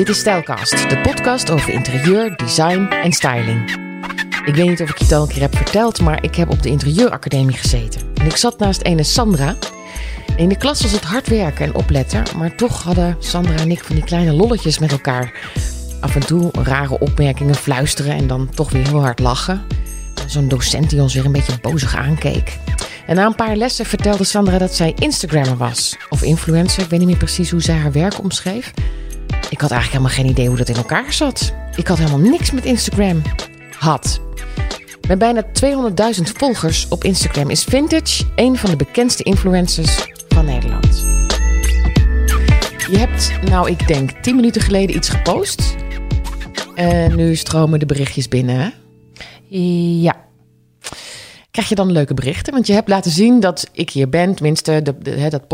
Dit is Stijlcast, de podcast over interieur, design en styling. Ik weet niet of ik je het al een keer heb verteld, maar ik heb op de interieuracademie gezeten. En ik zat naast ene Sandra. In de klas was het hard werken en opletten, maar toch hadden Sandra en ik van die kleine lolletjes met elkaar. Af en toe rare opmerkingen fluisteren en dan toch weer heel hard lachen. Zo'n docent die ons weer een beetje bozig aankeek. En na een paar lessen vertelde Sandra dat zij Instagrammer was. Of influencer, ik weet niet meer precies hoe zij haar werk omschreef. Ik had eigenlijk helemaal geen idee hoe dat in elkaar zat. Ik had helemaal niks met Instagram. Had. Met bijna 200.000 volgers op Instagram is Vintage een van de bekendste influencers van Nederland. Je hebt, nou ik denk, 10 minuten geleden iets gepost. En nu stromen de berichtjes binnen. Ja. Krijg je dan leuke berichten? Want je hebt laten zien dat ik hier ben. Tenminste, de, de, hè, dat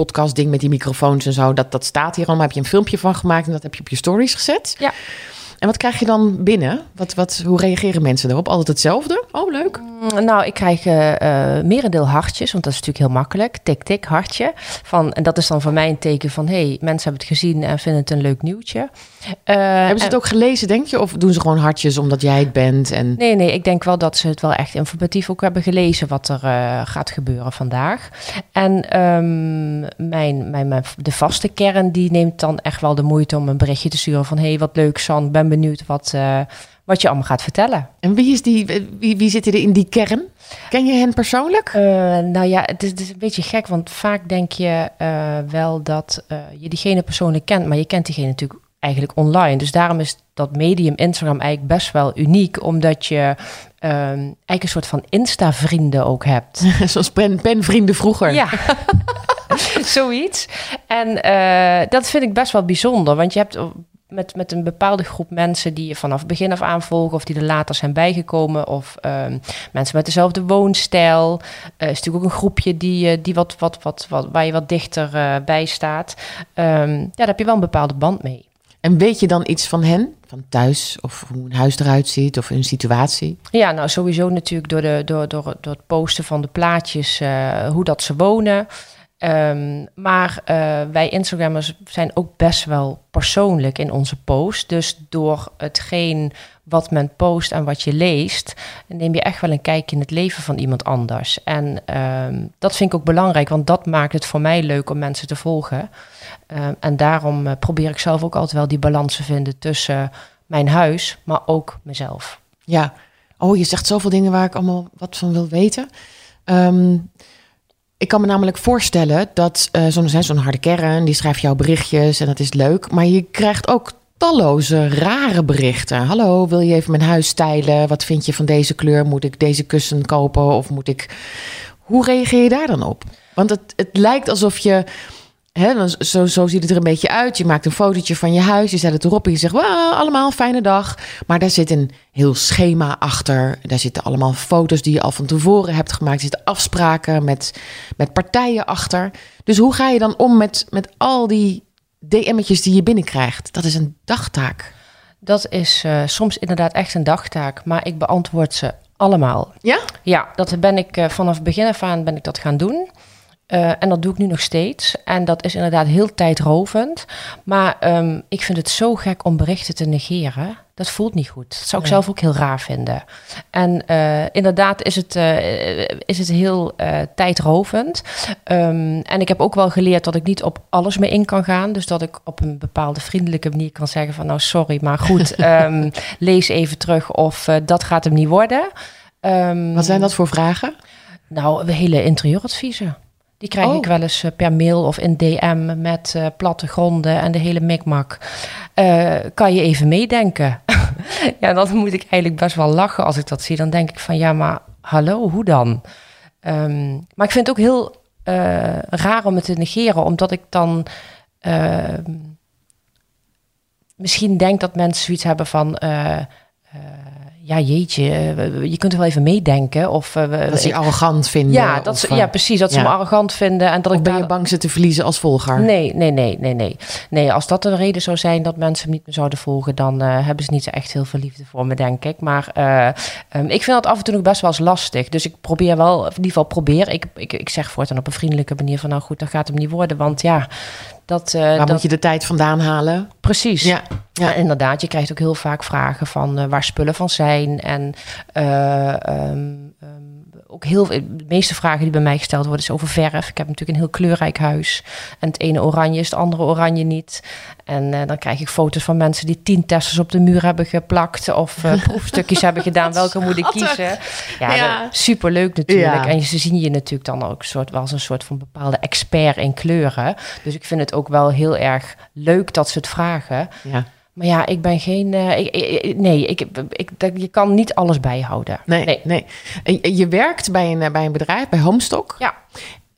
met die microfoons en zo. Dat, dat staat hier allemaal. Heb je een filmpje van gemaakt en dat heb je op je stories gezet. Ja. En wat krijg je dan binnen? Wat, wat, hoe reageren mensen daarop? Altijd hetzelfde? Oh, leuk. Mm, Nou, ik krijg eh eh, merendeel hartjes, want dat is natuurlijk heel makkelijk. Tik, tik, hartje. Van, en dat is dan voor mij een teken van... hé, hey, mensen hebben het gezien en vinden het een leuk nieuwtje. Eh, Hebben ze het en- ook gelezen, denk je? Of doen ze gewoon hartjes omdat jij het bent? En... Nee, nee, ik denk wel dat ze het wel echt informatief ook hebben gelezen wat er eh, gaat gebeuren vandaag. En ehm, mijn, mijn, mijn, de vaste kern die neemt dan echt wel de moeite om een berichtje te sturen van... hé, hey, wat leuk San, ben benieuwd wat, eh, wat je allemaal gaat vertellen. En wie, is die, wie, wie zit er in die kern? Ken je hen persoonlijk? Eh, nou ja, het is, het is een beetje gek, want vaak denk je eh, wel dat je diegene persoonlijk kent, maar je kent diegene natuurlijk eigenlijk online. Dus daarom is dat medium Instagram eigenlijk best wel uniek, omdat je ehm, eigenlijk een soort van Insta-vrienden ook hebt. Zoals pen, penvrienden vroeger. Ja, zoiets. En dat vind ik best wel bijzonder, want je hebt met, met een bepaalde groep mensen die je vanaf het begin af aan volgen, of die er later zijn bijgekomen, of ehm, mensen met dezelfde woonstijl. Eh is natuurlijk ook een groepje die, eh, die wat, wat, wat, wat, waar je wat dichter eh, bij staat. Ehm, ja, daar heb je wel een bepaalde band mee. En weet je dan iets van hen? Van thuis? Of hoe een huis eruit ziet? Of hun situatie? Ja, nou sowieso natuurlijk door, de, door, door, door het posten van de plaatjes, hoe dat ze wonen. Ehm, maar eh, wij Instagrammers zijn ook best wel persoonlijk in onze post. Dus door hetgeen wat men post en wat je leest, neem je echt wel een kijkje in het leven van iemand anders. En ehm, dat vind ik ook belangrijk, want dat maakt het voor mij leuk om mensen te volgen. Ehm, en daarom eh, probeer ik zelf ook altijd wel die balans te vinden tussen mijn huis, maar ook mezelf. Ja. Oh, je zegt zoveel dingen waar ik allemaal wat van wil weten. Ehm, ik kan me namelijk voorstellen dat zo'n zijn zo'n harde kern, die schrijft jouw berichtjes en dat is leuk. Maar je krijgt ook talloze rare berichten. Hallo, wil je even mijn huis stijlen? Wat vind je van deze kleur? Moet ik deze kussen kopen of moet ik... Hoe reageer je daar dan op? Want het, het lijkt alsof je... Hè, dan zo, zo ziet het er een beetje uit. Je maakt een fotootje van je huis, je zet het erop en je zegt... Well, allemaal fijne dag. Maar daar zit een heel schema achter. Daar zitten allemaal foto's die je al van tevoren hebt gemaakt. Er zitten afspraken met, met partijen achter. Dus hoe ga je dan om met, met al die DM'tjes die je binnenkrijgt? Dat is een dagtaak. Dat is eh, soms inderdaad echt een dagtaak, maar ik beantwoord ze allemaal. Ja? Ja, dat ben ik eh, vanaf het begin af aan ben ik dat gaan doen. Eh, en dat doe ik nu nog steeds. En dat is inderdaad heel tijdrovend. Maar ehm, ik vind het zo gek om berichten te negeren. Dat voelt niet goed. Dat zou ik Nee. zelf ook heel raar vinden. En eh, inderdaad is het, eh, is het heel tijdrovend. Ehm, en ik heb ook wel geleerd dat ik niet op alles mee in kan gaan. Dus dat ik op een bepaalde vriendelijke manier kan zeggen van... nou, sorry, maar goed, ehm, lees even terug of dat gaat hem niet worden. Wat zijn dat voor vragen? nou, hele interieuradviezen. Die krijg Oh. ik wel eens eh, per mail of in DM met eh plattegronden en de hele mikmak. Eh, kan je even meedenken? ja, dan moet ik eigenlijk best wel lachen als ik dat zie. Dan denk ik van ja, maar hallo, hoe dan? Ehm, maar ik vind het ook heel raar om het te negeren, omdat ik dan ehm, misschien denk dat mensen zoiets hebben van. Eh, eh, ja, jeetje, eh, je kunt er wel even meedenken. Of, eh, Dat ze je arrogant vinden? ja, dat ze, eh, ja, precies. Dat ze me arrogant vinden. En dat Of ik ben daar... je bang ze te verliezen als volger? Nee, nee, nee, nee, nee. Nee, als dat de reden zou zijn dat mensen me niet meer zouden volgen, dan eh, hebben ze niet echt heel veel liefde voor me, denk ik. Maar eh, ehm, ik vind dat af en toe nog best wel eens lastig. Dus ik probeer wel, in ieder geval probeer. Ik, ik, ik zeg voortaan op een vriendelijke manier van, nou goed, dat gaat hem niet worden. Want ja, Dat, eh, Waar dat, moet je de tijd vandaan halen? Precies. Ja, ja. Inderdaad. Je krijgt ook heel vaak vragen van eh, waar spullen van zijn. En eh, ehm, ehm, ook heel, de meeste vragen die bij mij gesteld worden is over verf. Ik heb natuurlijk een heel kleurrijk huis. En het ene oranje is het andere oranje niet. En eh, dan krijg ik foto's van mensen die tien testers op de muur hebben geplakt. Of eh, proefstukjes hebben gedaan. Welke moet ik kiezen? Ja, Ja. superleuk natuurlijk. Ja. En ze zien je natuurlijk dan ook soort, wel als een soort van bepaalde expert in kleuren. Dus ik vind het ook wel heel erg leuk dat ze het vragen. ja. Maar ja, ik ben geen. eh, ik, ik- nee, ik, ik, je kan niet alles bijhouden. Nee, nee. Je werkt bij een, eh, bij een bedrijf, bij Homestock. Ja.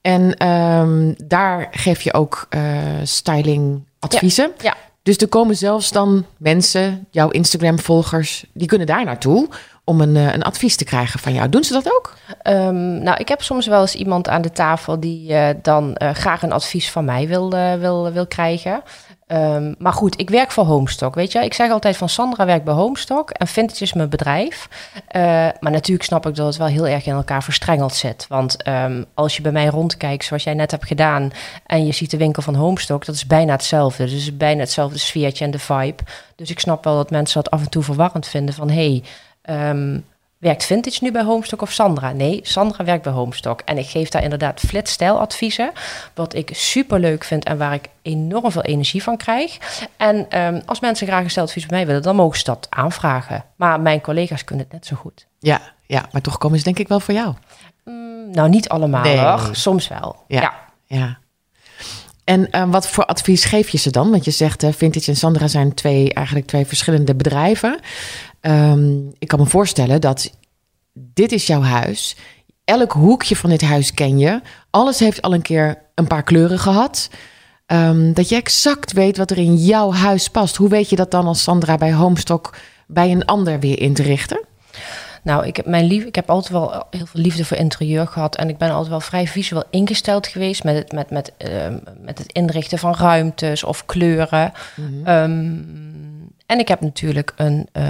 En ehm, daar geef je ook eh styling adviezen. Ja. Dus er komen zelfs dan mensen, jouw Instagram-volgers, die kunnen daar naartoe om een, een advies te krijgen van jou. Doen ze dat ook? Ehm, nou, ik heb soms wel eens iemand aan de tafel die dan graag een advies van mij wil, wil, wil krijgen. Ehm, maar goed, ik werk voor Homestock, weet je. Ik zeg altijd van Sandra werkt bij Homestock en Vintage is mijn bedrijf. Eh, maar natuurlijk snap ik dat het wel heel erg in elkaar verstrengeld zit. Want ehm, als je bij mij rondkijkt, zoals jij net hebt gedaan... en je ziet de winkel van Homestock, dat is bijna hetzelfde. Dus is bijna hetzelfde sfeertje en de vibe. Dus ik snap wel dat mensen dat af en toe verwarrend vinden van... hey, ehm, werkt Vintage nu bij Homestock of Sandra? Nee, Sandra werkt bij Homestock. En ik geef daar inderdaad flitstijladviezen, wat ik super leuk vind en waar ik enorm veel energie van krijg. En ehm, als mensen graag een stijladvies bij mij willen, dan mogen ze dat aanvragen. Maar mijn collega's kunnen het net zo goed. Ja, ja, maar toch komen ze denk ik wel voor jou. Mm, nou, niet allemaal Nee. hoor. Soms wel. Ja. ja. Ja. En eh, wat voor advies geef je ze dan? Want je zegt Vintage en Sandra zijn twee, eigenlijk twee verschillende bedrijven. Ehm, ik kan me voorstellen dat dit is jouw huis. Elk hoekje van dit huis ken je. Alles heeft al een keer een paar kleuren gehad. Ehm, dat je exact weet wat er in jouw huis past. Hoe weet je dat dan als Sandra bij Homestock bij een ander weer in te richten? Nou, ik heb, mijn lief, ik heb altijd wel heel veel liefde voor interieur gehad. En ik ben altijd wel vrij visueel ingesteld geweest met het, met, met, ehm, met het inrichten van ruimtes of kleuren. Ehm, en ik heb natuurlijk een eh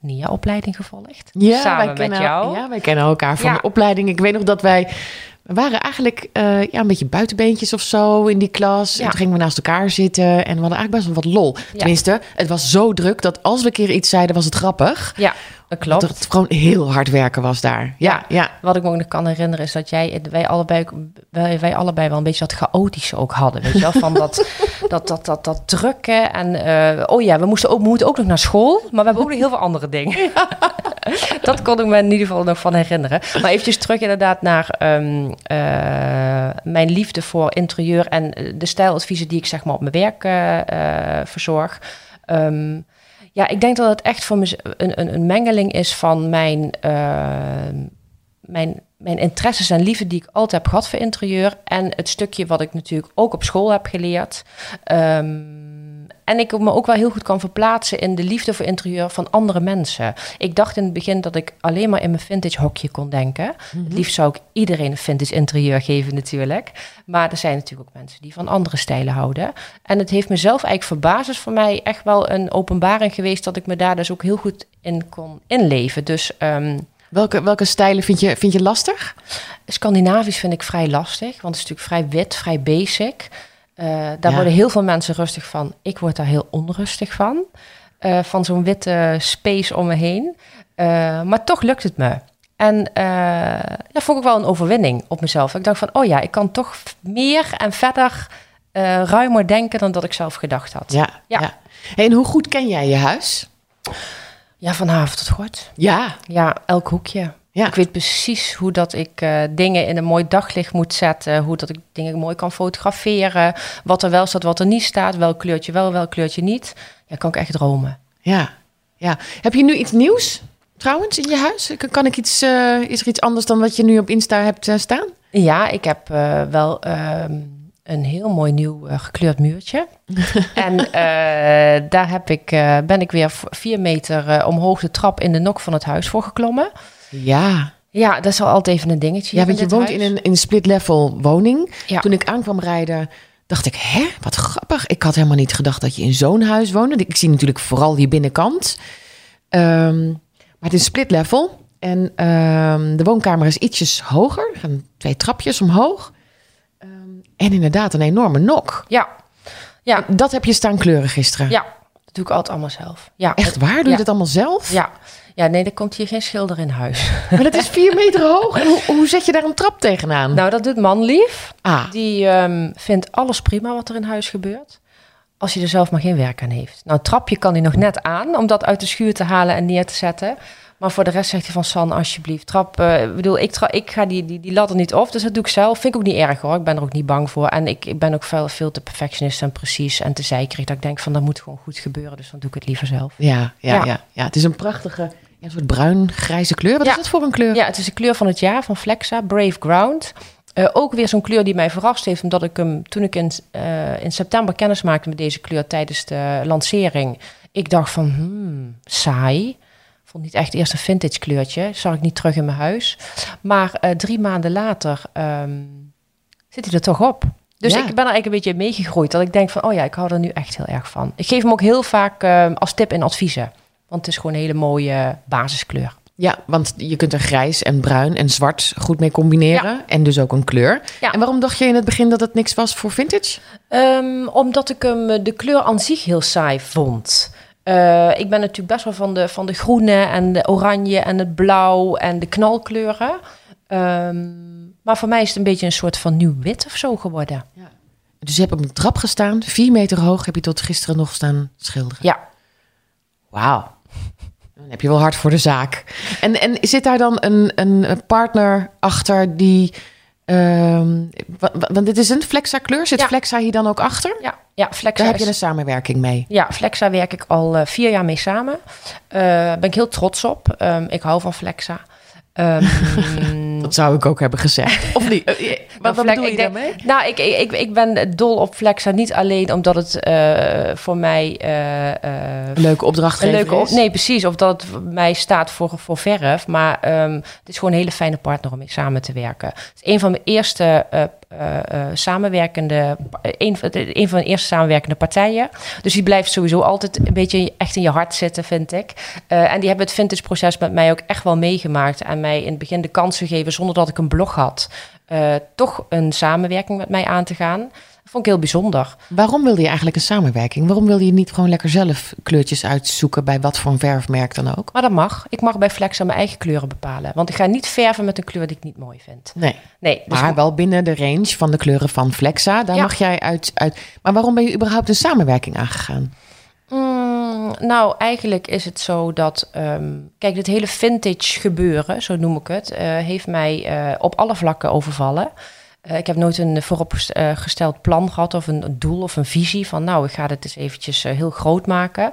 NIA-opleiding gevolgd. samen met kennen, jou. Ja, wij kennen elkaar van Ja. de opleiding. Ik weet nog dat wij... We waren eigenlijk eh, ja, een beetje buitenbeentjes of zo in die klas. En Ja. toen gingen we naast elkaar zitten en we hadden eigenlijk best wel wat lol. Ja. Tenminste, het was zo druk dat als we een keer iets zeiden, was het grappig. Ja, dat klopt. Dat het gewoon heel hard werken was daar. Ja, ja. Wat ik me ook nog kan herinneren is dat jij, wij allebei, wij, wij allebei wel een beetje dat chaotische ook hadden. Weet je wel, van dat, dat, dat, dat, dat drukken. En eh, oh ja, we, moesten ook, we moeten ook nog naar school, maar we hebben ook nog heel veel andere dingen. dat kon ik me in ieder geval nog van herinneren. Maar eventjes terug inderdaad naar ehm, eh, mijn liefde voor interieur en eh, de stijladviezen die ik zeg maar op mijn werk verzorg. Ehm, ja, ik denk dat het echt voor me een, een, een mengeling is van mijn, eh, mijn, mijn interesses en liefde die ik altijd heb gehad voor interieur. En het stukje wat ik natuurlijk ook op school heb geleerd. Ehm, en ik me ook wel heel goed kan verplaatsen in de liefde voor interieur van andere mensen. Ik dacht in het begin dat ik alleen maar in mijn vintage hokje kon denken. Het liefst zou ik iedereen een vintage interieur geven natuurlijk. Maar er zijn natuurlijk ook mensen die van andere stijlen houden. En het heeft mezelf eigenlijk voor basis voor mij echt wel een openbaring geweest... dat ik me daar dus ook heel goed in kon inleven. Dus ehm, Welke, welke stijlen vind je, vind je lastig? Scandinavisch vind ik vrij lastig, want het is natuurlijk vrij wit, vrij basic. Eh, daar Ja. worden heel veel mensen rustig van. Ik word daar heel onrustig van. Eh, van zo'n witte space om me heen. Eh, maar toch lukt het me. En dat vond ik wel een overwinning op mezelf. Ik dacht van, oh ja, ik kan toch meer en verder ruimer denken dan dat ik zelf gedacht had. Ja, ja. En hoe goed ken jij je huis? Ja, van haven tot gort. Ja, Ja, elk hoekje. Ja. Ik weet precies hoe dat ik eh, dingen in een mooi daglicht moet zetten. Hoe dat ik dingen mooi kan fotograferen. Wat er wel staat, wat er niet staat. Welk kleurtje wel, welk kleurtje niet. Ja, kan ik echt dromen. ja, ja. Heb je nu iets nieuws trouwens in je huis? Kan- ik iets, eh, is er iets anders dan wat je nu op Insta hebt eh, staan? Ja, ik heb wel ehm, een heel mooi nieuw gekleurd muurtje. en daar heb ik, ben ik weer vier meter omhoog de trap in de nok van het huis voor geklommen. Ja. Ja, dat is al altijd even een dingetje. Ja, want je woont huis. in een, in split-level woning. Ja. Toen ik aankwam rijden, dacht ik, hè, wat grappig. Ik had helemaal niet gedacht dat je in zo'n huis woonde. Ik zie natuurlijk vooral die binnenkant. Ehm, maar het is split-level. En ehm, de woonkamer is ietsjes hoger. Er gaan twee trapjes omhoog. Ehm, En inderdaad, een enorme nok. Ja, ja, Dat heb je staan kleuren gisteren. ja. Dat doe ik altijd allemaal zelf. Ja, Echt waar? Doe je dat allemaal zelf? Ja. Ja, nee, er komt hier geen schilder in huis. Maar dat is vier meter hoog. En hoe, hoe zet je daar een trap tegenaan? nou, dat doet man lief. ah, Die ehm, vindt alles prima wat er in huis gebeurt. Als hij er zelf maar geen werk aan heeft. Nou, een trapje kan hij nog net aan om dat uit de schuur te halen en neer te zetten. Maar voor de rest zegt hij van San, alsjeblieft, trap. Ik bedoel, ik, tra- ik ga die, die, die lat er niet op, dus dat doe ik zelf. Vind ik ook niet erg hoor. Ik ben er ook niet bang voor. En ik, ik ben ook veel, veel te perfectionist en precies en te zeikerig. Dat ik denk van, dat moet gewoon goed gebeuren. Dus dan doe ik het liever zelf. ja, ja, ja. Ja. ja. Het is een prachtige, een soort bruin-grijze kleur. Wat Ja. is het voor een kleur? Ja, het is de kleur van het jaar van Flexa, Brave Ground. Eh, ook weer zo'n kleur die mij verrast heeft, omdat ik hem toen ik in, eh, in september kennis maakte met deze kleur tijdens de lancering. Ik dacht van, hmm, saai. Vond niet echt eerst een vintage kleurtje. Zag ik niet terug in mijn huis. Maar eh, drie maanden later ehm, zit hij er toch op. Dus Ja. ik ben er eigenlijk een beetje meegegroeid. Dat ik denk van, oh ja, ik hou er nu echt heel erg van. Ik geef hem ook heel vaak als tip in adviezen. Want het is gewoon een hele mooie basiskleur. Ja, want je kunt er grijs en bruin en zwart goed mee combineren. En dus ook een kleur. Ja. En waarom dacht je in het begin dat het niks was voor vintage? Ehm, omdat ik hem eh, de kleur aan zich heel saai vond. Eh, ik ben natuurlijk best wel van de, van de groene en de oranje en het blauw en de knalkleuren. Ehm, maar voor mij is het een beetje een soort van nieuw wit of zo geworden. Dus je hebt op een trap gestaan, vier meter hoog, heb je tot gisteren nog staan schilderen. Ja, Wauw. Dan heb je wel hard voor de zaak. En, en zit daar dan een, een partner achter die... ehm, wa- wa- want dit is een Flexa kleur. Zit Ja. Flexa hier dan ook achter? ja, ja Flexa Daar heb je een samenwerking mee. Ja, Flexa werk ik al eh, vier jaar mee samen. Eh ben ik heel trots op. Ehm, ik hou van Flexa. Ehm, Dat zou ik ook hebben gezegd. Of niet? Eh, eh, Wat, wat Flex- bedoel je ik denk- daarmee? Nou, ik, ik, ik, ben dol op Flexa. Niet alleen omdat het eh, voor mij... Een leuke opdrachtgever een leuke op, is. Nee, precies. Of dat het mij staat voor, voor verf. Maar ehm, het is gewoon een hele fijne partner om mee samen te werken. Het is een van mijn eerste eh, eh, samenwerkende... Een, van- een van de eerste samenwerkende partijen. Dus die blijft sowieso altijd een beetje echt in je hart zitten, vind ik. Eh, en die hebben het vintage proces met mij ook echt wel meegemaakt. En mij in het begin de kans gegeven, zonder dat ik een blog had... toch een samenwerking met mij aan te gaan. Dat vond ik heel bijzonder. Waarom wilde je eigenlijk een samenwerking? Waarom wilde je niet gewoon lekker zelf kleurtjes uitzoeken bij wat voor een verfmerk dan ook? Maar dat mag. Ik mag bij Flexa mijn eigen kleuren bepalen. Want ik ga niet verven met een kleur die ik niet mooi vind. Nee. Nee, dus Maar wel binnen de range van de kleuren van Flexa. Daar Ja. mag jij uit, uit. Maar waarom ben je überhaupt een samenwerking aangegaan? Mm, nou, eigenlijk is het zo dat... ehm, kijk, dit hele vintage gebeuren, zo noem ik het... eh, heeft mij eh, op alle vlakken overvallen. Eh, ik heb nooit een vooropgesteld plan gehad... of een doel of een visie van... nou, ik ga dit eens eventjes eh, heel groot maken...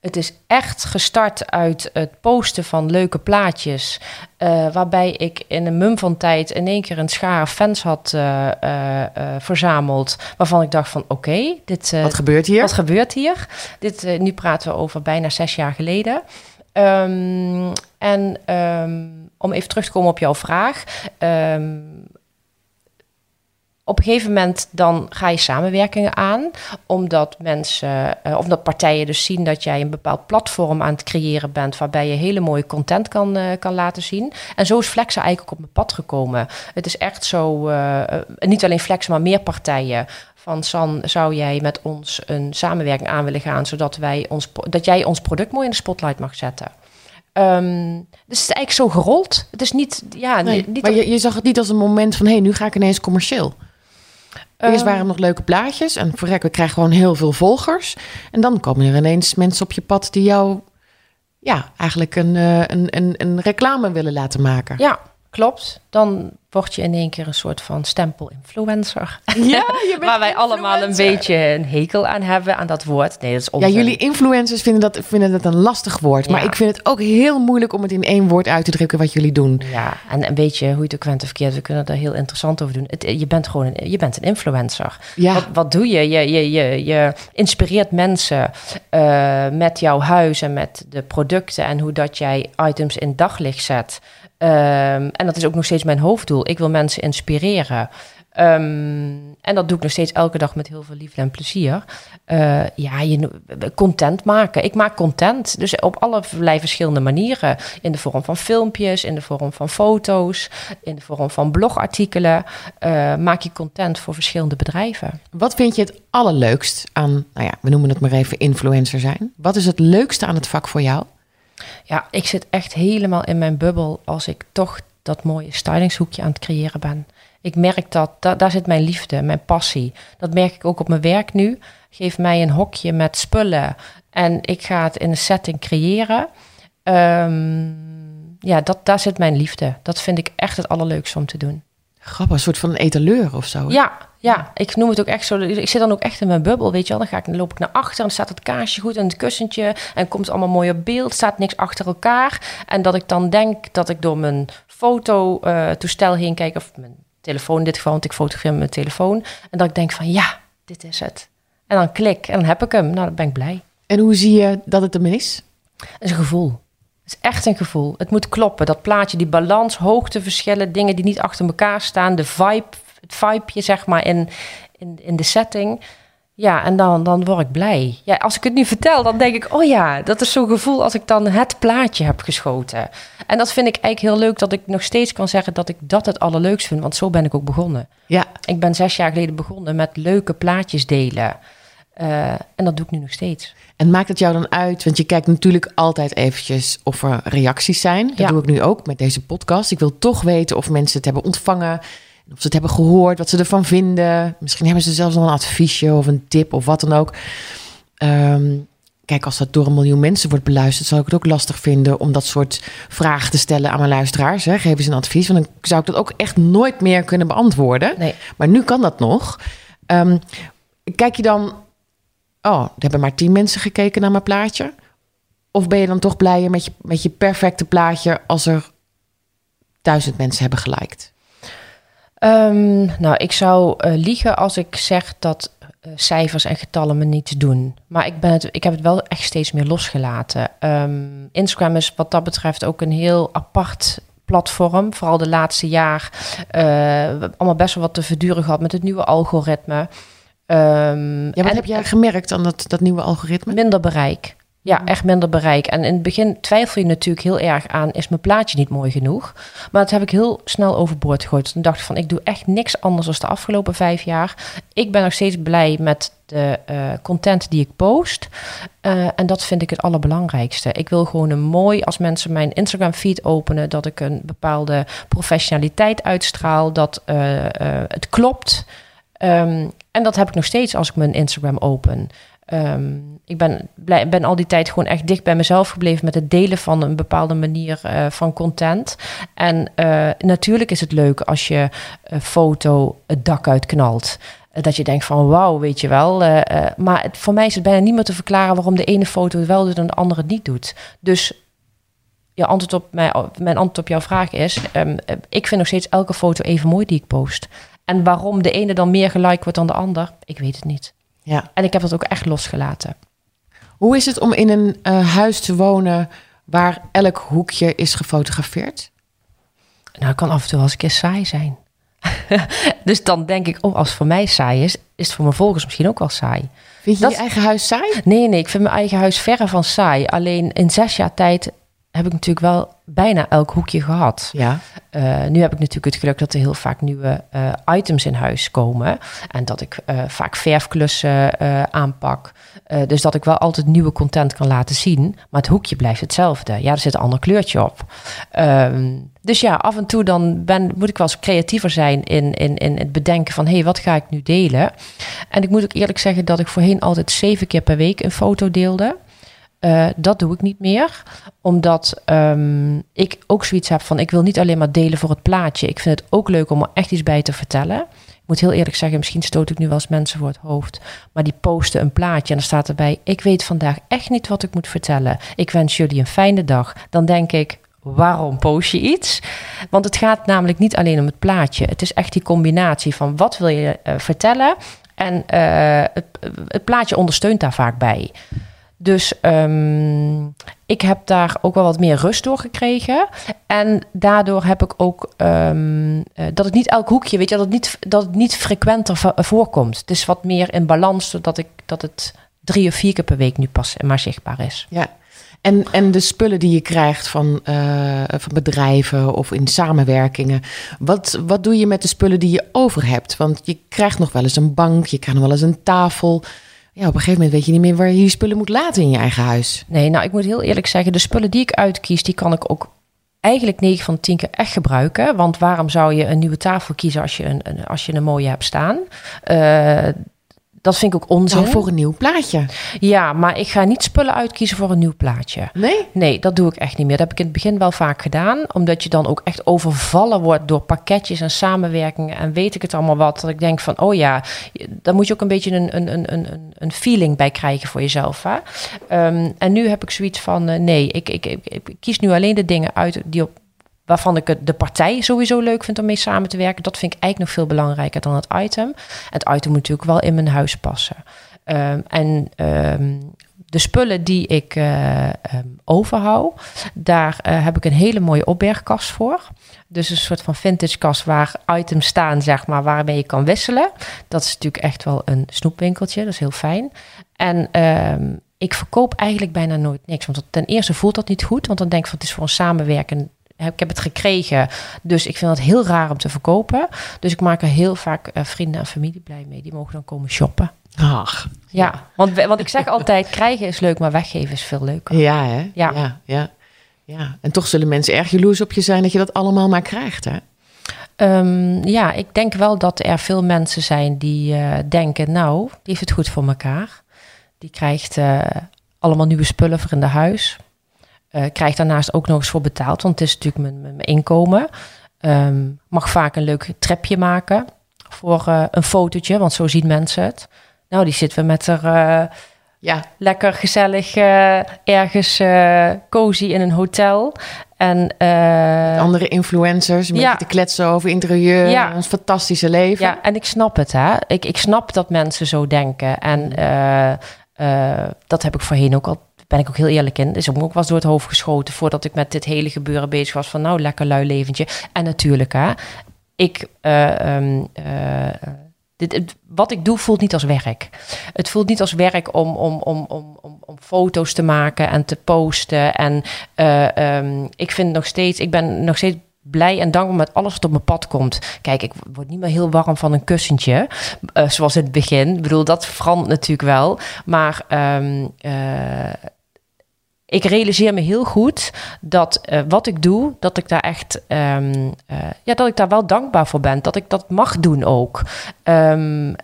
Het is echt gestart uit het posten van leuke plaatjes. eh, waarbij ik in een mum van tijd in één keer een schaar fans had verzameld. Waarvan ik dacht van oké, dit, Wat gebeurt hier? wat gebeurt hier? Dit, nu praten we over bijna zes jaar geleden. Ehm, en ehm, om even terug te komen op jouw vraag. ehm, op een gegeven moment dan ga je samenwerkingen aan, omdat mensen, eh, omdat partijen dus zien dat jij een bepaald platform aan het creëren bent, waarbij je hele mooie content kan, eh, kan laten zien. En zo is Flexa eigenlijk op mijn pad gekomen. Het is echt zo, eh, niet alleen Flexa, maar meer partijen. Van San, zou jij met ons een samenwerking aan willen gaan, zodat wij ons, dat jij ons product mooi in de spotlight mag zetten? Ehm, dus het is eigenlijk zo gerold. Het is niet, ja, Nee, niet maar je, je zag het niet als een moment van... hé, hey, nu ga ik ineens commercieel. Eerst Ehm, waren er nog leuke plaatjes. En verrek, we krijgen gewoon heel veel volgers. En dan komen er ineens mensen op je pad... die jou ja, eigenlijk een, eh, een, een, een reclame willen laten maken. Ja, klopt. Dan word je in één keer een soort van stempel-influencer. Ja, Waar wij allemaal een beetje een hekel aan hebben, aan dat woord. Nee, dat is Ja, onzin. jullie influencers vinden dat, vinden dat een lastig woord. Maar Ja. ik vind het ook heel moeilijk om het in één woord uit te drukken wat jullie doen. Ja, en, en weet je hoe je het ook went of verkeerd, we kunnen er heel interessant over doen. Het, je bent gewoon een, je bent een influencer. Ja, Wat, wat doe je? Je, je, je, je inspireert mensen eh, met jouw huis en met de producten en hoe dat jij items in daglicht zet. Ehm, en dat is ook nog steeds mijn hoofddoel. Ik wil mensen inspireren. Ehm, en dat doe ik nog steeds elke dag met heel veel liefde en plezier. Uh, ja, je, content maken. Ik maak content. Dus op allerlei verschillende manieren. In de vorm van filmpjes, in de vorm van foto's, in de vorm van blogartikelen. Uh, maak je content voor verschillende bedrijven. Wat vind je het allerleukst aan, nou ja, we noemen het maar even influencer zijn? Wat is het leukste aan het vak voor jou? Ja, ik zit echt helemaal in mijn bubbel als ik toch dat mooie stylingshoekje aan het creëren ben. Ik merk dat, daar zit mijn liefde, mijn passie. Dat merk ik ook op mijn werk nu. Geef mij een hokje met spullen en ik ga het in een setting creëren. Ehm, ja, dat, daar zit mijn liefde. Dat vind ik echt het allerleukste om te doen. Grappig, een soort van een etaleur of zo. Ja, ja, ik noem het ook echt zo. Ik zit dan ook echt in mijn bubbel, weet je wel. Dan, ga ik, dan loop ik naar achter en dan staat het kaarsje goed en het kussentje. En komt allemaal mooi op beeld, staat niks achter elkaar. En dat ik dan denk dat ik door mijn fototoestel heen kijk, of mijn telefoon in dit geval, want ik fotografeer met mijn telefoon. En dat ik denk van ja, dit is het. En dan klik en dan heb ik hem. Nou, dan ben ik blij. En hoe zie je dat het hem is? Het is een gevoel. Het is echt een gevoel. Het moet kloppen. Dat plaatje, die balans, hoogteverschillen, dingen die niet achter elkaar staan, de vibe, het vibeje zeg maar in, in, in de setting. Ja, en dan, dan word ik blij. Ja, als ik het nu vertel, dan denk ik, oh ja, dat is zo'n gevoel als ik dan het plaatje heb geschoten. En dat vind ik eigenlijk heel leuk dat ik nog steeds kan zeggen dat ik dat het allerleukst vind, want zo ben ik ook begonnen. Ja. Ik ben zes jaar geleden begonnen met leuke plaatjes delen. Uh, en dat doe ik nu nog steeds. En maakt het jou dan uit? Want je kijkt natuurlijk altijd eventjes of er reacties zijn. Dat Ja. doe ik nu ook met deze podcast. Ik wil toch weten of mensen het hebben ontvangen. Of ze het hebben gehoord, wat ze ervan vinden. Misschien hebben ze zelfs nog een adviesje of een tip of wat dan ook. Ehm, kijk, als dat door een miljoen mensen wordt beluisterd, zou ik het ook lastig vinden om dat soort vragen te stellen aan mijn luisteraars. Hè. Geef eens een advies, want dan zou ik dat ook echt nooit meer kunnen beantwoorden. Nee. Maar nu kan dat nog. Ehm, kijk je dan, oh, er hebben maar tien mensen gekeken naar mijn plaatje. Of ben je dan toch blijer met je, met je perfecte plaatje als er duizend mensen hebben geliked? Ehm, nou, ik zou eh, liegen als ik zeg dat eh, cijfers en getallen me niets doen. Maar ik, ben het, ik heb het wel echt steeds meer losgelaten. Ehm, Instagram is wat dat betreft ook een heel apart platform. Vooral de laatste jaar. hebben allemaal best wel wat te verduren gehad met het nieuwe algoritme. Ehm, Ja, wat en heb jij gemerkt aan dat, dat nieuwe algoritme? minder bereik. Ja, echt minder bereik. En in het begin twijfel je natuurlijk heel erg aan... is mijn plaatje niet mooi genoeg? Maar dat heb ik heel snel overboord gegooid. Toen dacht ik van, ik doe echt niks anders dan de afgelopen vijf jaar. Ik ben nog steeds blij met de eh, content die ik post. Eh, en dat vind ik het allerbelangrijkste. Ik wil gewoon een mooi, als mensen mijn Instagram feed openen... dat ik een bepaalde professionaliteit uitstraal. Dat eh, het klopt. Ehm, en dat heb ik nog steeds als ik mijn Instagram open... Ehm, ik ben, ben al die tijd gewoon echt dicht bij mezelf gebleven met het delen van een bepaalde manier eh, van content. En eh, natuurlijk is het leuk als je foto het dak uitknalt. Eh, dat je denkt van wauw, weet je wel. maar voor mij is het bijna niet meer te verklaren waarom de ene foto het wel doet en de andere het niet doet. Dus je antwoord op mijn, antwoord op jouw vraag is: ehm, eh, ik vind nog steeds elke foto even mooi die ik post. En waarom de ene dan meer geliked wordt dan de ander, ik weet het niet. Ja. En ik heb dat ook echt losgelaten. Hoe is het om in een eh, huis te wonen waar elk hoekje is gefotografeerd? Nou, het kan af en toe wel eens een keer saai zijn. dus dan denk ik, oh, als het voor mij saai is, is het voor mijn volgers misschien ook wel saai. Vind je Dat- je eigen huis saai? Nee, nee, ik vind mijn eigen huis verre van saai. Alleen in zes jaar tijd heb ik natuurlijk wel bijna elk hoekje gehad. Ja. Eh, nu heb ik natuurlijk het geluk dat er heel vaak nieuwe eh, items in huis komen. En dat ik eh, vaak verfklussen aanpak. Dus dat ik wel altijd nieuwe content kan laten zien. Maar het hoekje blijft hetzelfde. Ja, er zit een ander kleurtje op. Ehm, dus ja, af en toe dan ben, moet ik wel eens creatiever zijn in, in, in het bedenken van... hé, hey, wat ga ik nu delen? En ik moet ook eerlijk zeggen dat ik voorheen altijd zeven keer per week een foto deelde. Eh, dat doe ik niet meer, omdat ehm, ik ook zoiets heb van: ik wil niet alleen maar delen voor het plaatje. Ik vind het ook leuk om er echt iets bij te vertellen. Ik moet heel eerlijk zeggen, misschien stoot ik nu wel eens mensen voor het hoofd, maar die posten een plaatje en dan staat erbij: ik weet vandaag echt niet wat ik moet vertellen. Ik wens jullie een fijne dag. Dan denk ik. Waarom post je iets? Want het gaat namelijk niet alleen om het plaatje. Het is echt die combinatie van wat wil je eh, vertellen. En eh, het, het plaatje ondersteunt daar vaak bij. Dus ehm, ik heb daar ook wel wat meer rust door gekregen. En daardoor heb ik ook um, dat het niet elk hoekje, weet je, dat het niet, dat het niet frequenter voorkomt. Het is wat meer in balans, zodat ik dat het drie of vier keer per week nu pas maar zichtbaar is. Ja. En, en de spullen die je krijgt van, uh, van bedrijven of in samenwerkingen. Wat, wat doe je met de spullen die je over hebt? Want je krijgt nog wel eens een bank, je krijgt nog wel eens een tafel. Ja, op een gegeven moment weet je niet meer waar je die spullen moet laten in je eigen huis. Nee, nou ik moet heel eerlijk zeggen, de spullen die ik uitkies, die kan ik ook eigenlijk 9 van 10 keer echt gebruiken. Want waarom zou je een nieuwe tafel kiezen als je een, als je een mooie hebt staan? Uh, dat vind ik ook onzin. Nou, voor een nieuw plaatje. Ja, maar ik ga niet spullen uitkiezen voor een nieuw plaatje. Nee? Nee, dat doe ik echt niet meer. Dat heb ik in het begin wel vaak gedaan. Omdat je dan ook echt overvallen wordt door pakketjes en samenwerkingen. En weet ik het allemaal wat. Dat ik denk van, oh ja, daar moet je ook een beetje een, een, een, een, een feeling bij krijgen voor jezelf. Hè? Um, en nu heb ik zoiets van, uh, nee, ik, ik, ik, ik kies nu alleen de dingen uit die op waarvan ik de partij sowieso leuk vind om mee samen te werken. Dat vind ik eigenlijk nog veel belangrijker dan het item. Het item moet natuurlijk wel in mijn huis passen. Um, en um, de spullen die ik uh, um, overhoud, daar uh, heb ik een hele mooie opbergkast voor. Dus een soort van vintage kast waar items staan, zeg maar, waarmee je kan wisselen. Dat is natuurlijk echt wel een snoepwinkeltje, dat is heel fijn. En ik verkoop eigenlijk bijna nooit niks. Want ten eerste voelt dat niet goed, want dan denk ik het is voor een samenwerken ik heb het gekregen. Dus ik vind het heel raar om te verkopen. Dus ik maak er heel vaak uh, vrienden en familie blij mee. Die mogen dan komen shoppen. Ach. Ja, want, want ik zeg altijd: krijgen is leuk, maar weggeven is veel leuker. Ja, hè? Ja. ja, ja. ja. En toch zullen mensen erg jaloers op je zijn dat je dat allemaal maar krijgt, hè? Um, ja, ik denk wel dat er veel mensen zijn die uh, denken: nou, die heeft het goed voor elkaar. Die krijgt uh, allemaal nieuwe spullen voor in de huis. Uh, krijg daarnaast ook nog eens voor betaald, want het is natuurlijk mijn, mijn inkomen. Um, mag vaak een leuk trapje maken voor uh, een fotootje, want zo zien mensen het. Nou, die zitten we met er uh, ja. lekker gezellig ergens cozy in een hotel. En, andere influencers, een ja. te kletsen over interieur, ja. een fantastische leven. Ja, en ik snap het, hè. Ik, ik snap dat mensen zo denken. En mm. dat heb ik voorheen ook al ben ik ook heel eerlijk in. Is ook was door het hoofd geschoten voordat ik met dit hele gebeuren bezig was. Van nou, lekker lui leventje. En natuurlijk, hè, ik. Uh, dit, wat ik doe voelt niet als werk. Het voelt niet als werk om, om, om, om, om, om foto's te maken en te posten. En uh, um, ik vind nog steeds, ik ben nog steeds blij en dankbaar met alles wat op mijn pad komt. Kijk, ik word niet meer heel warm van een kussentje, zoals in het begin. Ik bedoel, dat verandert natuurlijk wel. Maar um, ik realiseer me heel goed dat uh, wat ik doe, dat ik daar echt, um, uh, ja, dat ik daar wel dankbaar voor ben. Dat ik dat mag doen ook. Um,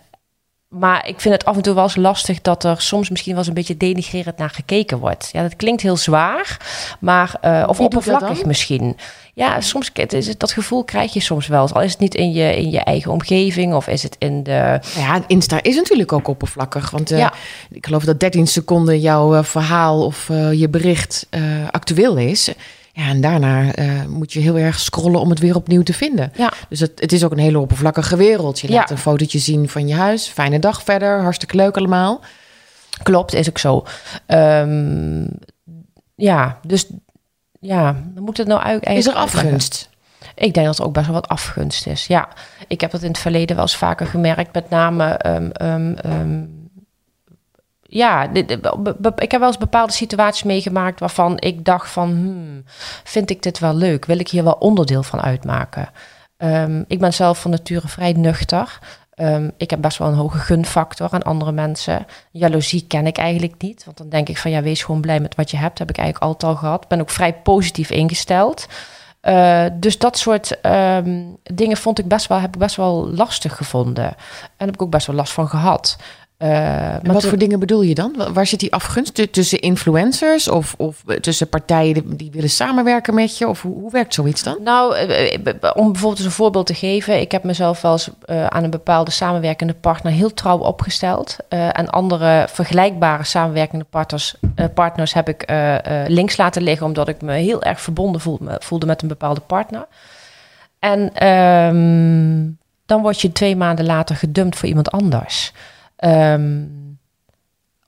maar ik vind het af en toe wel eens lastig dat er soms misschien wel eens een beetje denigrerend naar gekeken wordt. Ja, dat klinkt heel zwaar, maar uh, of oppervlakkig misschien. Ja, soms is dat gevoel krijg je soms wel. Al is het niet in je, in je eigen omgeving of is het in de. Ja, Insta is natuurlijk ook oppervlakkig. Want uh, ja. ik geloof dat 13 seconden jouw uh, verhaal of je bericht actueel is. Ja, en daarna uh, moet je heel erg scrollen om het weer opnieuw te vinden. Ja. Dus het, het is ook een hele oppervlakkige wereld. Je laat een fotootje zien van je huis. Fijne dag verder. Hartstikke leuk allemaal. Klopt, is ook zo. Um, ja, dus ja, dan moet het nou eigenlijk. Is er afgunst? Ik denk dat er ook best wel wat afgunst is. Ja, ik heb dat in het verleden wel eens vaker gemerkt. Met name um, um, ja, ik heb wel eens bepaalde situaties meegemaakt waarvan ik dacht van, hmm, vind ik dit wel leuk? Wil ik hier wel onderdeel van uitmaken? Um, ik ben zelf van nature vrij nuchter. Um, ik heb best wel een hoge gunfactor aan andere mensen. Jaloezie ken ik eigenlijk niet. Want dan denk ik van ja, wees gewoon blij met wat je hebt. Heb ik eigenlijk altijd al gehad. Ben ook vrij positief ingesteld. Uh, dus dat soort um, dingen vond ik best wel, heb ik best wel lastig gevonden. En heb ik ook best wel last van gehad. Uh, maar wat voor dingen bedoel je dan? Waar zit die afgunst tussen influencers of, of tussen partijen die willen samenwerken met je? Of hoe, hoe werkt zoiets dan? Nou, eh, eh, om bijvoorbeeld een voorbeeld te geven. Ik heb mezelf wel eens aan een bepaalde samenwerkende partner heel trouw opgesteld. En andere vergelijkbare samenwerkende partners, partners heb ik links laten liggen, omdat ik me heel erg verbonden voelde, voelde met een bepaalde partner. En um, dan word je twee maanden later gedumpt voor iemand anders. Um,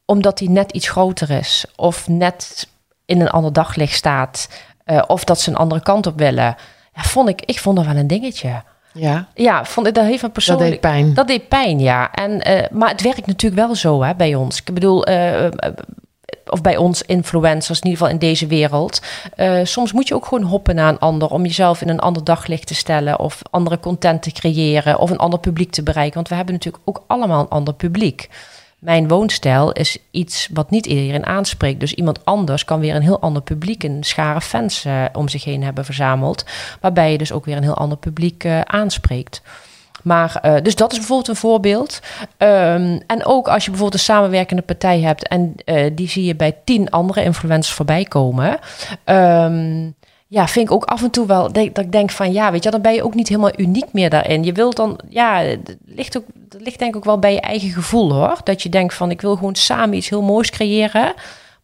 omdat die net iets groter is. Of net in een ander daglicht staat. eh, of dat ze een andere kant op willen. Ja, vond ik, ik vond dat wel een dingetje. Ja, Ja, vond ik dat heeft een dat persoonlijk... deed pijn. Dat deed pijn, ja. En, eh, maar het werkt natuurlijk wel zo hè, bij ons. Ik bedoel, eh, of bij ons influencers, in ieder geval in deze wereld. Eh, soms moet je ook gewoon hoppen naar een ander om jezelf in een ander daglicht te stellen. Of andere content te creëren of een ander publiek te bereiken. Want we hebben natuurlijk ook allemaal een ander publiek. Mijn woonstijl is iets wat niet iedereen aanspreekt. Dus iemand anders kan weer een heel ander publiek, een schare fans eh, om zich heen hebben verzameld. Waarbij je dus ook weer een heel ander publiek eh, aanspreekt. Maar, eh, dus dat is bijvoorbeeld een voorbeeld. Ehm, en ook als je bijvoorbeeld een samenwerkende partij hebt en eh, die zie je bij tien andere influencers voorbij komen. Ehm, ja, vind ik ook af en toe wel dat ik denk van ja, weet je, dan ben je ook niet helemaal uniek meer daarin. Je wilt dan, ja, het ligt ook, dat ligt denk ik ook wel bij je eigen gevoel hoor. Dat je denkt van ik wil gewoon samen iets heel moois creëren.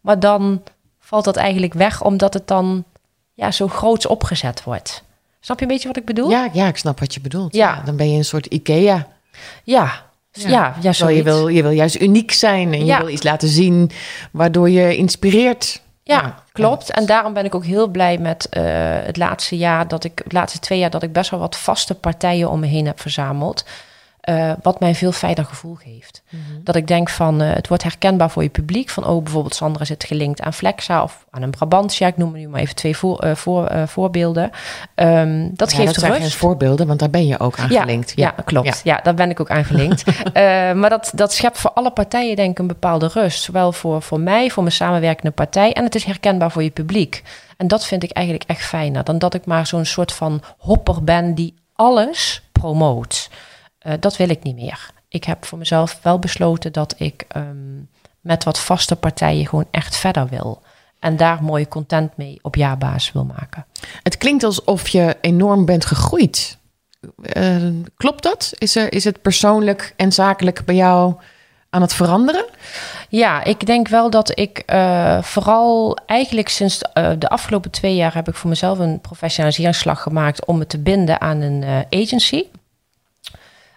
Maar dan valt dat eigenlijk weg omdat het dan ja, zo groots opgezet wordt. Snap je een beetje wat ik bedoel? Ja, ja, ik snap wat je bedoelt. Ja. Dan ben je een soort Ikea. Ja, ja, ja, je wil, je wil juist uniek zijn en Ja. je wil iets laten zien waardoor je inspireert. Ja, klopt. En daarom ben ik ook heel blij met eh, het laatste jaar dat ik, het laatste twee jaar dat ik best wel wat vaste partijen om me heen heb verzameld. Eh, wat mij een veel fijner gevoel geeft. Dat ik denk van eh, het wordt herkenbaar voor je publiek. Van oh, bijvoorbeeld Sandra zit gelinkt aan Flexa of aan een Brabantia. Ik noem nu maar even twee voor, eh, voor, voorbeelden. Ehm, dat Ja, geeft dat zijn rust. geen voorbeelden, want daar ben je ook aan Ja, gelinkt. Ja, klopt. Ja. daar ben ik ook aan gelinkt. Maar dat, dat schept voor alle partijen denk ik een bepaalde rust. Zowel voor, voor mij, voor mijn samenwerkende partij. En het is herkenbaar voor je publiek. En dat vind ik eigenlijk echt fijner. Dan dat ik maar zo'n soort van hopper ben die alles promoot. Eh, dat wil ik niet meer. Ik heb voor mezelf wel besloten dat ik ehm, met wat vaste partijen gewoon echt verder wil. En daar mooie content mee op jaarbasis wil maken. Het klinkt alsof je enorm bent gegroeid. Eh, klopt dat? Is, er, is het persoonlijk en zakelijk bij jou aan het veranderen? Ja, ik denk wel dat ik eh, vooral eigenlijk sinds de afgelopen twee jaar heb ik voor mezelf een professionaliseringsslag gemaakt om me te binden aan een agency.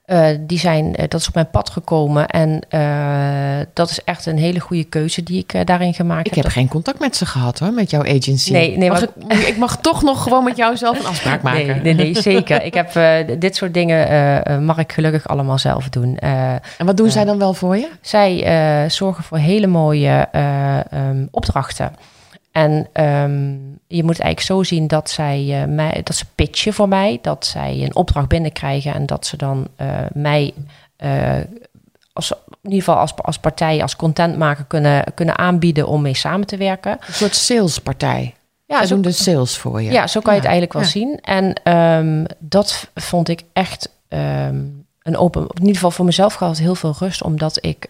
Eh, die zijn, eh, dat is op mijn pad gekomen en eh, dat is echt een hele goede keuze die ik daarin gemaakt Ik heb. heb geen contact met ze gehad hoor, met jouw agency. Nee, nee, maar- ik, ik mag toch nog gewoon met jou zelf een afspraak maken. Nee, nee, nee, zeker. Ik heb dit soort dingen mag ik gelukkig allemaal zelf doen. En wat doen zij dan wel voor je? Zij zorgen voor hele mooie ehm, opdrachten. En ehm, je moet het eigenlijk zo zien dat zij eh, mij, dat ze pitchen voor mij, dat zij een opdracht binnenkrijgen en dat ze dan eh, mij eh, als, in ieder geval als, als partij, als contentmaker kunnen, kunnen aanbieden om mee samen te werken. Een soort salespartij. Ja, zo, doen de sales voor je. ja, zo kan je het eigenlijk wel ja. zien. En ehm, dat vond ik echt ehm, een open, in ieder geval voor mezelf gehad heel veel rust, omdat ik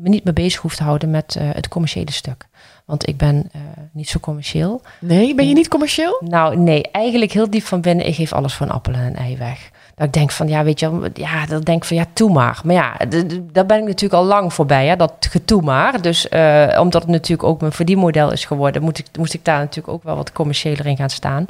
me niet meer bezig hoef te houden met het commerciële stuk. Want ik ben eh, niet zo commercieel. Nee, ben je niet commercieel? Nou, nee, eigenlijk heel diep van binnen, ik geef alles voor een appel en een ei weg. Dat ik denk van, ja, weet je, ja, dat denk ik van, ja, toe maar. Maar ja, daar ben ik natuurlijk al lang voorbij, hè, dat getoe maar. Dus eh, omdat het natuurlijk ook mijn verdienmodel is geworden, moet ik, moest ik daar natuurlijk ook wel wat commerciëler in gaan staan.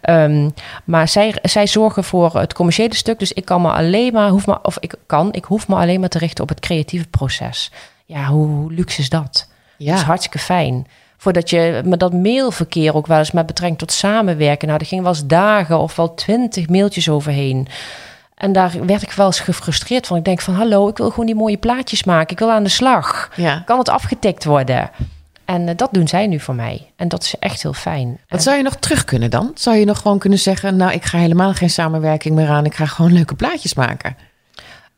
Ehm, maar zij, zij zorgen voor het commerciële stuk, dus ik kan me alleen maar, hoef maar, of ik kan, ik hoef me alleen maar te richten op het creatieve proces. Ja, hoe, hoe luxe is dat? Dat is Ja. hartstikke fijn. Voordat je met dat mailverkeer ook wel eens met betrekking tot samenwerken. Nou, er ging wel eens dagen of wel twintig mailtjes overheen. En daar werd ik wel eens gefrustreerd van. Ik denk van, hallo, ik wil gewoon die mooie plaatjes maken. Ik wil aan de slag. ja. Kan het afgetikt worden? En eh, dat doen zij nu voor mij. En dat is echt heel fijn. Wat zou je nog terug kunnen dan? Zou je nog gewoon kunnen zeggen, nou, ik ga helemaal geen samenwerking meer aan. Ik ga gewoon leuke plaatjes maken.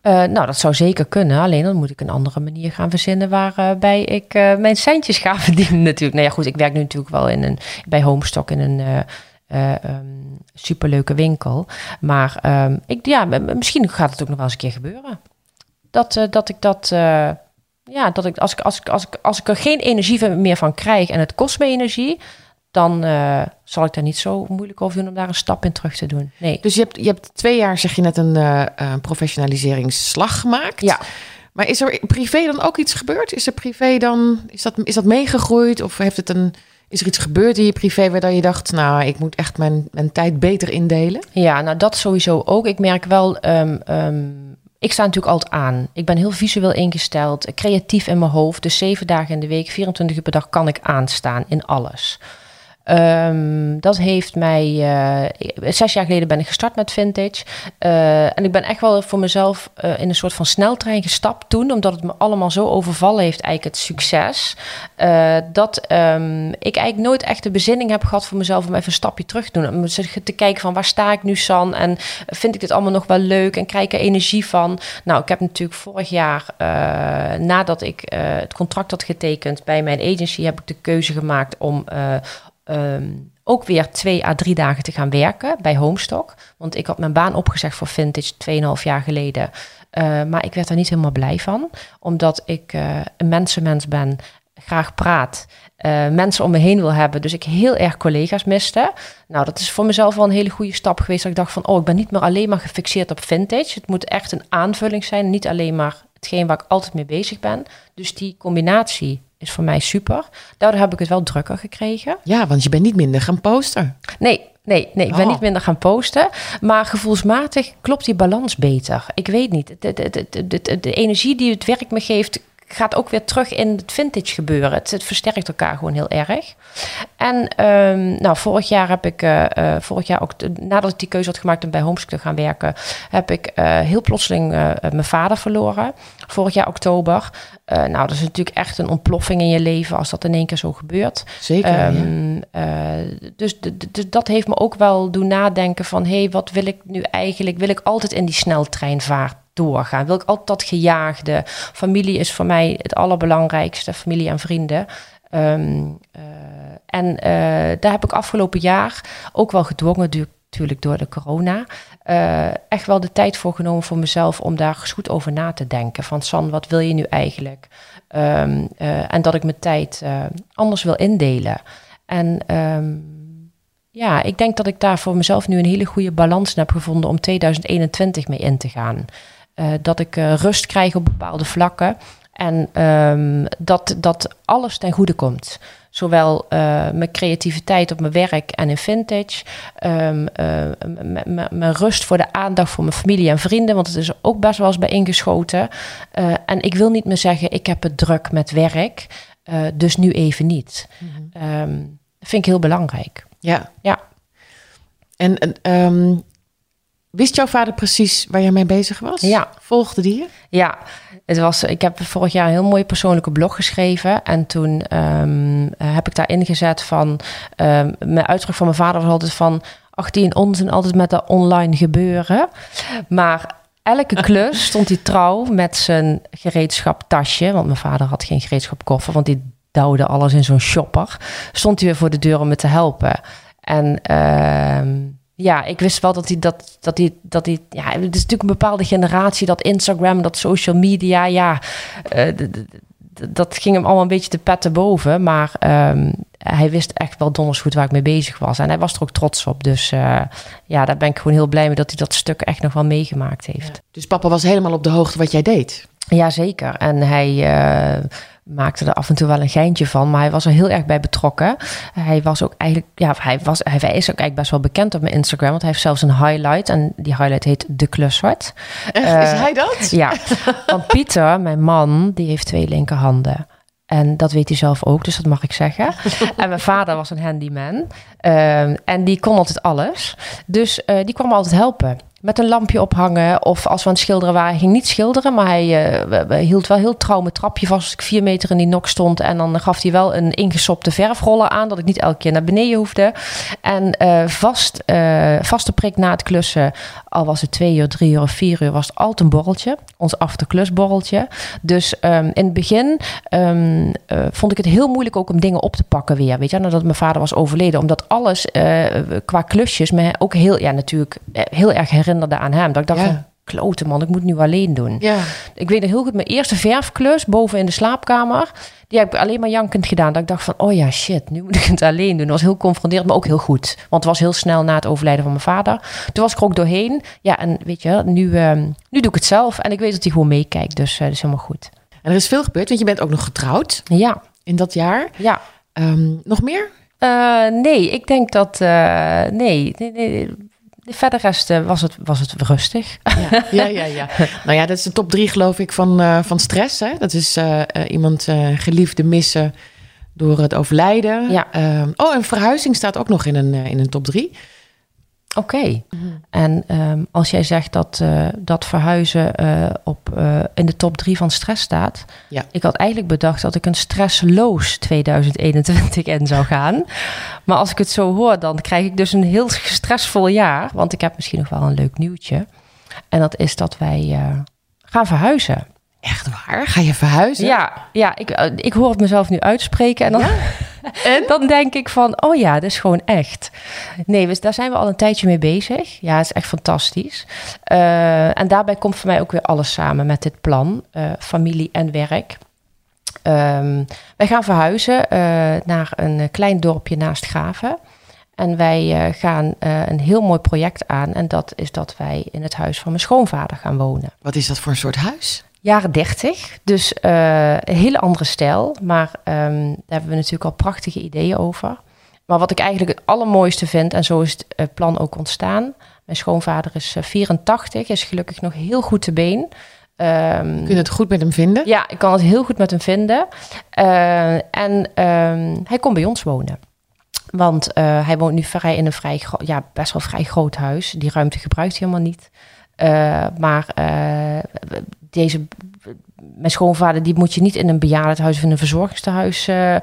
Eh, nou, dat zou zeker kunnen. Alleen dan moet ik een andere manier gaan verzinnen waarbij ik eh, mijn centjes ga verdienen natuurlijk. Nou ja, goed, ik werk nu natuurlijk wel in een, bij Homestock in een eh, eh, ehm, superleuke winkel. Maar ehm, ik, ja, misschien gaat het ook nog wel eens een keer gebeuren. Dat, dat ik dat... ja, dat ik als, ik als, ik als, ik als ik er geen energie meer van krijg en het kost me energie, dan eh, zal ik daar niet zo moeilijk over doen om daar een stap in terug te doen. Nee. Dus je hebt, je hebt twee jaar, zeg je net, een eh, een professionaliseringsslag gemaakt. Ja. Maar is er privé dan ook iets gebeurd? Is er privé dan, is dat, is dat meegegroeid? Of heeft het een, is er iets gebeurd in je privé waar je dacht, nou, ik moet echt mijn, mijn tijd beter indelen? Ja, nou dat sowieso ook. Ik merk wel, ehm, ehm, ik sta natuurlijk altijd aan. Ik ben heel visueel ingesteld, creatief in mijn hoofd. Dus zeven dagen in de week, 24 uur per dag kan ik aanstaan in alles. Um, dat heeft mij. Uh, zes jaar geleden ben ik gestart met vintage. Uh, en ik ben echt wel voor mezelf uh, in een soort van sneltrein gestapt toen, omdat het me allemaal zo overvallen heeft, eigenlijk het succes. dat um, ik eigenlijk nooit echt de bezinning heb gehad voor mezelf om even een stapje terug te doen. Om te kijken van waar sta ik nu, San? En vind ik dit allemaal nog wel leuk? En krijg ik er energie van? Nou, ik heb natuurlijk vorig jaar, nadat ik het contract had getekend bij mijn agency, heb ik de keuze gemaakt om um, ook weer twee à drie dagen te gaan werken bij Homestock. Want ik had mijn baan opgezegd voor Vintage 2,5 jaar geleden. Uh, maar ik werd er niet helemaal blij van. Omdat ik uh, een mensenmens ben, graag praat. Uh, mensen om me heen wil hebben. Dus ik heel erg collega's miste. Nou, dat is voor mezelf wel een hele goede stap geweest. Dat ik dacht van, oh, ik ben niet meer alleen maar gefixeerd op vintage. Het moet echt een aanvulling zijn. Niet alleen maar hetgeen waar ik altijd mee bezig ben. Dus die combinatie is voor mij super. Daardoor heb ik het wel drukker gekregen. Ja, want je bent niet minder gaan posten. Nee, nee, nee. Ik ben oh. niet minder gaan posten. Maar gevoelsmatig klopt die balans beter. Ik weet niet. De, de, de, de, de energie die het werk me geeft, gaat ook weer terug in het vintage gebeuren. Het, het versterkt elkaar gewoon heel erg. En um, nou, vorig jaar heb ik, uh, uh, vorig jaar ook, nadat ik die keuze had gemaakt om bij Homeschool te gaan werken, heb ik uh, heel plotseling mijn vader verloren. Vorig jaar oktober. nou, dat is natuurlijk echt een ontploffing in je leven als dat in één keer zo gebeurt. Zeker. Um, ja. dus, dus dat heeft me ook wel doen nadenken van, hé, hey, wat wil ik nu eigenlijk? Wil ik altijd in die sneltrein varen? doorgaan? Wil ik altijd dat gejaagde? Familie is voor mij het allerbelangrijkste, familie en vrienden. Um, uh, en daar heb ik afgelopen jaar ook wel gedwongen, natuurlijk door de corona, uh, echt wel de tijd voor genomen voor mezelf om daar goed over na te denken. Van San, wat wil je nu eigenlijk? Um, en dat ik mijn tijd anders wil indelen. En um, ja, ik denk dat ik daar voor mezelf nu een hele goede balans heb gevonden om 2021 mee in te gaan. Dat ik rust krijg op bepaalde vlakken. En um, dat, dat alles ten goede komt. Zowel uh, mijn creativiteit op mijn werk en in vintage. Um, mijn rust voor de aandacht voor mijn familie en vrienden. Want het is er ook best wel eens bij ingeschoten. en ik wil niet meer zeggen, ik heb het druk met werk. dus nu even niet. Mm -hmm. um, dat vind ik heel belangrijk. Ja. ja. En um, Wist jouw vader precies waar je mee bezig was? Ja. Volgde die je? Ja, het was, ik heb vorig jaar een heel mooie persoonlijke blog geschreven. En toen um, heb ik daarin gezet van... Um, mijn uitdruk van mijn vader was altijd van... 18 onzin altijd met dat online gebeuren. Maar elke klus stond hij trouw met zijn gereedschaptasje. Want mijn vader had geen gereedschapkoffer, want die douwde alles in zo'n shopper. Stond hij weer voor de deur om me te helpen. En... Uh, ja, ik wist wel dat hij dat, dat hij, dat hij, ja, het is natuurlijk een bepaalde generatie, dat Instagram, dat social media, ja, uh, dat ging hem allemaal een beetje te petten boven. Maar um, hij wist echt wel donders goed waar ik mee bezig was. En hij was er ook trots op. Dus uh, ja, daar ben ik gewoon heel blij mee dat hij dat stuk echt nog wel meegemaakt heeft. Ja. Dus papa was helemaal op de hoogte wat jij deed? Jazeker. En hij uh, maakte er af en toe wel een geintje van, maar hij was er heel erg bij betrokken. Hij was ook eigenlijk, ja, hij, was, hij is ook eigenlijk best wel bekend op mijn Instagram, want hij heeft zelfs een highlight en die highlight heet De Klusswart. Echt, uh, is hij dat? Ja, want Pieter, mijn man, die heeft twee linkerhanden. En dat weet hij zelf ook, dus dat mag ik zeggen. en mijn vader was een handyman. Uh, en die kon altijd alles. Dus uh, die kwam altijd helpen met een lampje ophangen. Of als we aan het schilderen waren, hij ging niet schilderen. Maar hij uh, hield wel heel trouw mijn trapje vast als ik vier meter in die nok stond. En dan gaf hij wel een ingesopte verfroller aan, dat ik niet elke keer naar beneden hoefde. En uh, vast, uh, vaste prik na het klussen, al was het twee uur, drie uur of vier uur, was het altijd een borreltje. Ons afterklusborreltje. Dus um, in het begin um, vond ik het heel moeilijk ook om dingen op te pakken weer. Weet je, nadat mijn vader was overleden. Omdat alles qua klusjes me ook heel, ja natuurlijk, heel erg herinnerde herinnerde aan hem. Dat ik dacht ja. Klote man, ik moet nu alleen doen. Ja. Ik weet nog heel goed, mijn eerste verfklus boven in de slaapkamer... die heb ik alleen maar jankend gedaan. Dat ik dacht van, oh ja, shit, nu moet ik het alleen doen. Dat was heel confronterend, maar ook heel goed. Want het was heel snel na het overlijden van mijn vader. Toen was ik er ook doorheen. Ja, en weet je, nu, um, nu doe ik het zelf. En ik weet dat hij gewoon meekijkt, dus uh, dat is helemaal goed. En er is veel gebeurd, want je bent ook nog getrouwd. Ja. In dat jaar. Ja. Um, nog meer? Uh, nee, ik denk dat... Uh, nee, nee, nee verder rest uh, was, het, was het rustig. Ja, ja, ja, ja. nou ja, dat is de top drie geloof ik van, uh, van stress. Hè? Dat is uh, iemand geliefde missen door het overlijden. Ja. Ehm, oh, en verhuizing staat ook nog in een, in een top drie. Oké. Okay. Mhm. En um, als jij zegt dat, uh, dat verhuizen uh, op, uh, in de top drie van stress staat. Ja. Ik had eigenlijk bedacht dat ik een stressloos 2021 in zou gaan. Maar als ik het zo hoor, dan krijg ik dus een heel stressvol jaar. Want ik heb misschien nog wel een leuk nieuwtje. En dat is dat wij gaan verhuizen. Echt waar? Ga je verhuizen? Ja, ja ik, ik hoor het mezelf nu uitspreken. En dan, ja? en dan denk ik van, oh ja, dat is gewoon echt. Nee, dus daar zijn we al een tijdje mee bezig. Ja, het is echt fantastisch. Uh, en daarbij komt voor mij ook weer alles samen met dit plan. Uh, familie en werk. Um, wij gaan verhuizen uh, naar een klein dorpje naast Graven. En wij gaan een heel mooi project aan. En dat is dat wij in het huis van mijn schoonvader gaan wonen. Wat is dat voor een soort huis? Jaren 30. Dus uh, een hele andere stijl. Maar um, daar hebben we natuurlijk al prachtige ideeën over. Maar wat ik eigenlijk het allermooiste vind, en zo is het uh, plan ook ontstaan. Mijn schoonvader is uh, 84, is gelukkig nog heel goed te been. Um, Kun je het goed met hem vinden? Ja, ik kan het heel goed met hem vinden. En um, hij komt bij ons wonen. Want hij woont nu vrij in een vrij, ja, best wel vrij groot huis. Die ruimte gebruikt hij helemaal niet. Uh, maar uh, deze, mijn schoonvader, die moet je niet in een bejaardenhuis of in een verzorgingstehuis uh,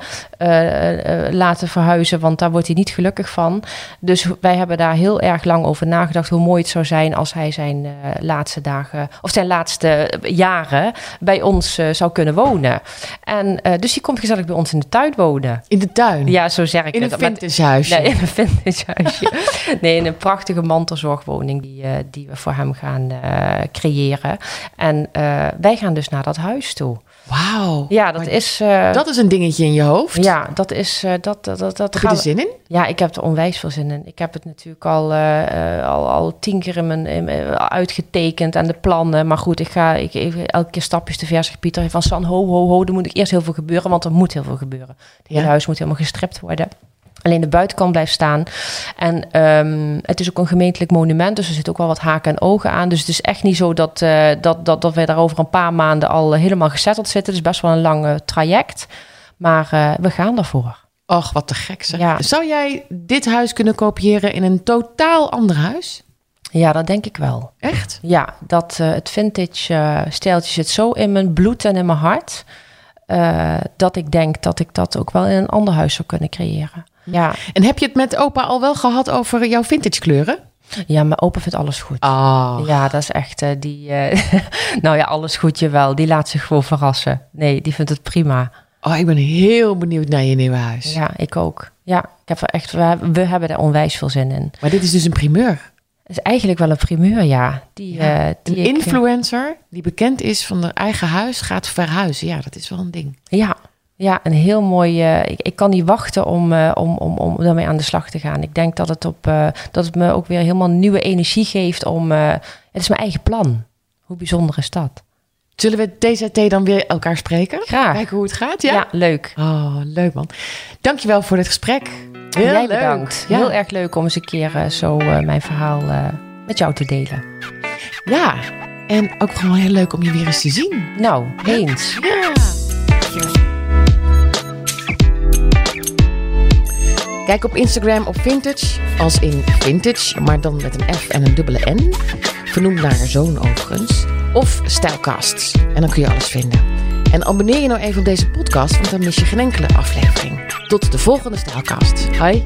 laten verhuizen, want daar wordt hij niet gelukkig van. Dus wij hebben daar heel erg lang over nagedacht hoe mooi het zou zijn als hij zijn laatste dagen of zijn laatste jaren bij ons zou kunnen wonen. En dus die komt gezellig bij ons in de tuin wonen. In de tuin? Ja, zo zeg ik in het. Een vintage huisje? Nee, in een vintage huisje. nee, in een prachtige mantelzorgwoning die, die we voor hem gaan creëren. En wij gaan dus naar dat huis toe. Wauw. Ja, dat is... Uh, dat is een dingetje in je hoofd. Ja, dat is... Uh, dat, dat, dat, dat heb je er zin in? Ja, ik heb er onwijs veel zin in. Ik heb het natuurlijk al, al, al tien keer in mijn, in uitgetekend en de plannen. Maar goed, ik ga ik, even elke keer stapjes te ver. Pieter van San, ho, ho, ho. Er moet ik eerst heel veel gebeuren, want er moet heel veel gebeuren. Het hele ja. huis moet helemaal gestript worden alleen de buitenkant blijft staan. En um, het is ook een gemeentelijk monument, dus er zit ook wel wat haken en ogen aan. Dus het is echt niet zo dat, uh, dat, dat, dat wij daar over een paar maanden al helemaal gezetteld zitten. Het is best wel een lang traject, maar uh, we gaan daarvoor. Och, wat te gek zeg. Ja. Zou jij dit huis kunnen kopiëren in een totaal ander huis? Ja, dat denk ik wel. Echt? Ja, dat het vintage stijltje zit zo in mijn bloed en in mijn hart. Dat ik denk dat ik dat ook wel in een ander huis zou kunnen creëren. Ja. En heb je het met opa al wel gehad over jouw vintage kleuren? Ja, mijn opa vindt alles goed. Oh. Ja, dat is echt uh, die. Uh, nou ja, alles goed, jawel. Die laat zich gewoon verrassen. Nee, die vindt het prima. Oh, ik ben heel benieuwd naar je nieuwe huis. Ja, ik ook. Ja, ik heb er echt. We, we hebben er onwijs veel zin in. Maar dit is dus een primeur. Het is eigenlijk wel een primeur, ja. Die, ja. Uh, die een ik, influencer die bekend is van haar eigen huis gaat verhuizen. Ja, dat is wel een ding. Ja, ja, een heel mooi. Uh, ik, ik, kan niet wachten om, uh, om, om, om daarmee aan de slag te gaan. Ik denk dat het, op, uh, dat het me ook weer helemaal nieuwe energie geeft om. het is mijn eigen plan. Hoe bijzonder is dat? Zullen we TZT dan weer elkaar spreken? Graag. Kijken hoe het gaat. Ja, ja leuk. Oh, leuk man. Dankjewel voor dit gesprek. Heel Jij leuk. bedankt. Ja. Heel erg leuk om eens een keer zo mijn verhaal met jou te delen. Ja, en ook gewoon heel leuk om je weer eens te zien. Nou, eens. Ja. Kijk op Instagram op Vintage, als in Vintage, maar dan met een F en een dubbele N. Vernoemd naar haar zoon overigens. Of Stylecasts. En dan kun je alles vinden. En abonneer je nou even op deze podcast, want dan mis je geen enkele aflevering. Tot de volgende Stylecast. Hoi.